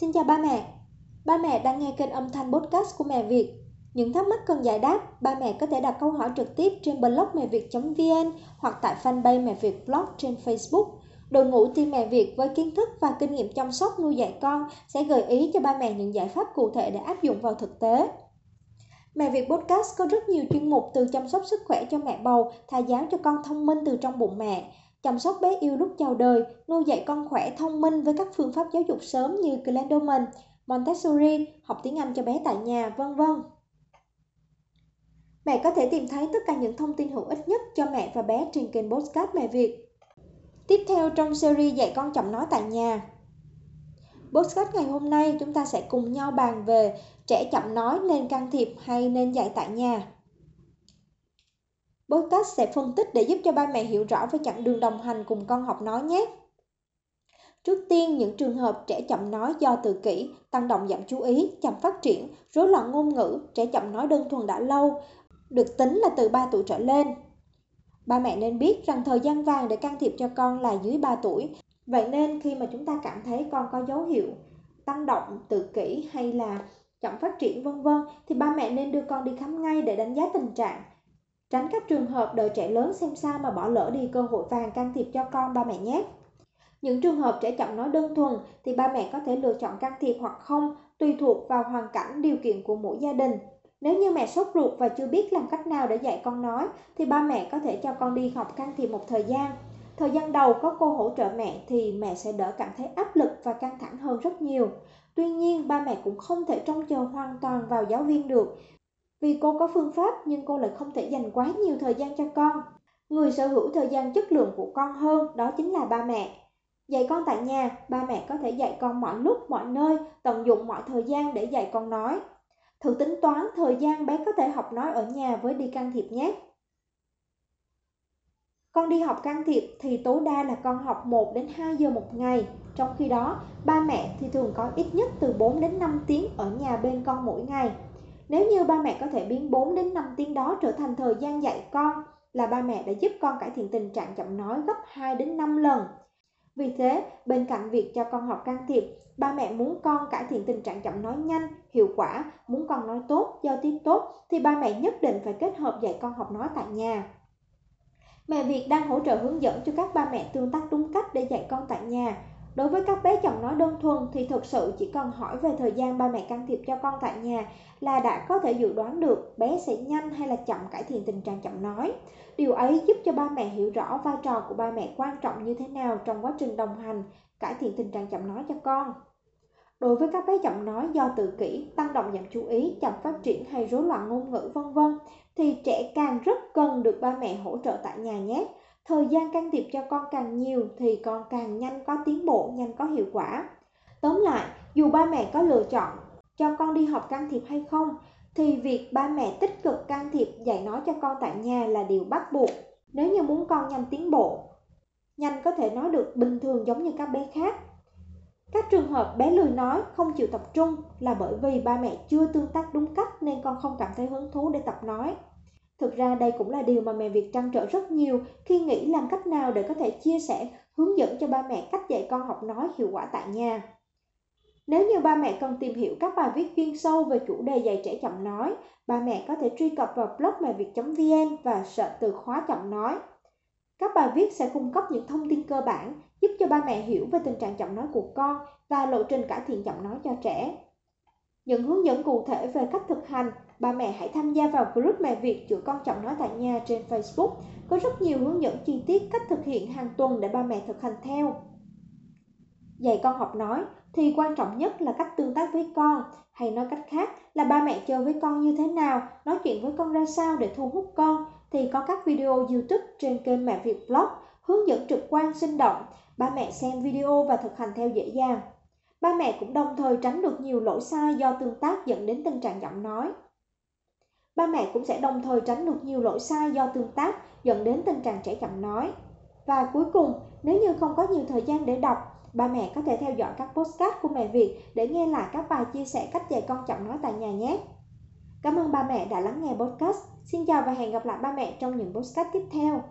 Xin chào ba mẹ. Ba mẹ đang nghe kênh âm thanh podcast của Mẹ Việt. Những thắc mắc cần giải đáp, ba mẹ có thể đặt câu hỏi trực tiếp trên blog mẹ việt.vn hoặc tại fanpage Mẹ Việt Blog trên Facebook. Đội ngũ team Mẹ Việt với kiến thức và kinh nghiệm chăm sóc nuôi dạy con sẽ gợi ý cho ba mẹ những giải pháp cụ thể để áp dụng vào thực tế. Mẹ Việt Podcast có rất nhiều chuyên mục từ chăm sóc sức khỏe cho mẹ bầu, thai giáo cho con thông minh từ trong bụng mẹ, chăm sóc bé yêu lúc chào đời, nuôi dạy con khỏe thông minh với các phương pháp giáo dục sớm như Glendoman, Montessori, học tiếng Anh cho bé tại nhà, vân vân. Mẹ có thể tìm thấy tất cả những thông tin hữu ích nhất cho mẹ và bé trên kênh Postcard Mẹ Việt. Tiếp theo trong series dạy con chậm nói tại nhà. Postcard ngày hôm nay chúng ta sẽ cùng nhau bàn về trẻ chậm nói nên can thiệp hay nên dạy tại nhà. Podcast sẽ phân tích để giúp cho ba mẹ hiểu rõ về chặng đường đồng hành cùng con học nói nhé. Trước tiên, những trường hợp trẻ chậm nói do tự kỷ, tăng động giảm chú ý, chậm phát triển, rối loạn ngôn ngữ, trẻ chậm nói đơn thuần đã lâu, được tính là từ 3 tuổi trở lên. Ba mẹ nên biết rằng thời gian vàng để can thiệp cho con là dưới 3 tuổi. Vậy nên khi mà chúng ta cảm thấy con có dấu hiệu tăng động, tự kỷ hay là chậm phát triển vân vân thì ba mẹ nên đưa con đi khám ngay để đánh giá tình trạng Tránh các trường hợp đợi trẻ lớn xem sao mà bỏ lỡ đi cơ hội vàng can thiệp cho con ba mẹ nhé. Những trường hợp trẻ chậm nói đơn thuần thì ba mẹ có thể lựa chọn can thiệp hoặc không tùy thuộc vào hoàn cảnh điều kiện của mỗi gia đình. Nếu như mẹ sốt ruột và chưa biết làm cách nào để dạy con nói thì ba mẹ có thể cho con đi học can thiệp một thời gian. Thời gian đầu có cô hỗ trợ mẹ thì mẹ sẽ đỡ cảm thấy áp lực và căng thẳng hơn rất nhiều. Tuy nhiên, ba mẹ cũng không thể trông chờ hoàn toàn vào giáo viên được vì cô có phương pháp nhưng cô lại không thể dành quá nhiều thời gian cho con. Người sở hữu thời gian chất lượng của con hơn đó chính là ba mẹ. Dạy con tại nhà, ba mẹ có thể dạy con mọi lúc, mọi nơi, tận dụng mọi thời gian để dạy con nói. Thử tính toán thời gian bé có thể học nói ở nhà với đi can thiệp nhé. Con đi học can thiệp thì tối đa là con học 1 đến 2 giờ một ngày. Trong khi đó, ba mẹ thì thường có ít nhất từ 4 đến 5 tiếng ở nhà bên con mỗi ngày. Nếu như ba mẹ có thể biến 4 đến 5 tiếng đó trở thành thời gian dạy con là ba mẹ đã giúp con cải thiện tình trạng chậm nói gấp 2 đến 5 lần. Vì thế, bên cạnh việc cho con học can thiệp, ba mẹ muốn con cải thiện tình trạng chậm nói nhanh, hiệu quả, muốn con nói tốt, giao tiếp tốt thì ba mẹ nhất định phải kết hợp dạy con học nói tại nhà. Mẹ Việt đang hỗ trợ hướng dẫn cho các ba mẹ tương tác đúng cách để dạy con tại nhà Đối với các bé chậm nói đơn thuần thì thực sự chỉ cần hỏi về thời gian ba mẹ can thiệp cho con tại nhà là đã có thể dự đoán được bé sẽ nhanh hay là chậm cải thiện tình trạng chậm nói. Điều ấy giúp cho ba mẹ hiểu rõ vai trò của ba mẹ quan trọng như thế nào trong quá trình đồng hành cải thiện tình trạng chậm nói cho con. Đối với các bé chậm nói do tự kỷ, tăng động giảm chú ý, chậm phát triển hay rối loạn ngôn ngữ vân vân thì trẻ càng rất cần được ba mẹ hỗ trợ tại nhà nhé Thời gian can thiệp cho con càng nhiều thì con càng nhanh có tiến bộ, nhanh có hiệu quả. Tóm lại, dù ba mẹ có lựa chọn cho con đi học can thiệp hay không, thì việc ba mẹ tích cực can thiệp dạy nói cho con tại nhà là điều bắt buộc. Nếu như muốn con nhanh tiến bộ, nhanh có thể nói được bình thường giống như các bé khác. Các trường hợp bé lười nói, không chịu tập trung là bởi vì ba mẹ chưa tương tác đúng cách nên con không cảm thấy hứng thú để tập nói. Thực ra đây cũng là điều mà mẹ Việt trăn trở rất nhiều khi nghĩ làm cách nào để có thể chia sẻ, hướng dẫn cho ba mẹ cách dạy con học nói hiệu quả tại nhà. Nếu như ba mẹ cần tìm hiểu các bài viết chuyên sâu về chủ đề dạy trẻ chậm nói, ba mẹ có thể truy cập vào blog mẹ việt.vn và search từ khóa chậm nói. Các bài viết sẽ cung cấp những thông tin cơ bản giúp cho ba mẹ hiểu về tình trạng chậm nói của con và lộ trình cải thiện chậm nói cho trẻ. Những hướng dẫn cụ thể về cách thực hành ba mẹ hãy tham gia vào group mẹ Việt chữa con chậm nói tại nhà trên Facebook. Có rất nhiều hướng dẫn chi tiết cách thực hiện hàng tuần để ba mẹ thực hành theo. Dạy con học nói thì quan trọng nhất là cách tương tác với con, hay nói cách khác là ba mẹ chơi với con như thế nào, nói chuyện với con ra sao để thu hút con thì có các video YouTube trên kênh Mẹ Việt Blog hướng dẫn trực quan sinh động, ba mẹ xem video và thực hành theo dễ dàng. Ba mẹ cũng đồng thời tránh được nhiều lỗi sai do tương tác dẫn đến tình trạng giọng nói ba mẹ cũng sẽ đồng thời tránh được nhiều lỗi sai do tương tác dẫn đến tình trạng trẻ chậm nói. Và cuối cùng, nếu như không có nhiều thời gian để đọc, ba mẹ có thể theo dõi các postcard của mẹ Việt để nghe lại các bài chia sẻ cách dạy con chậm nói tại nhà nhé. Cảm ơn ba mẹ đã lắng nghe podcast. Xin chào và hẹn gặp lại ba mẹ trong những podcast tiếp theo.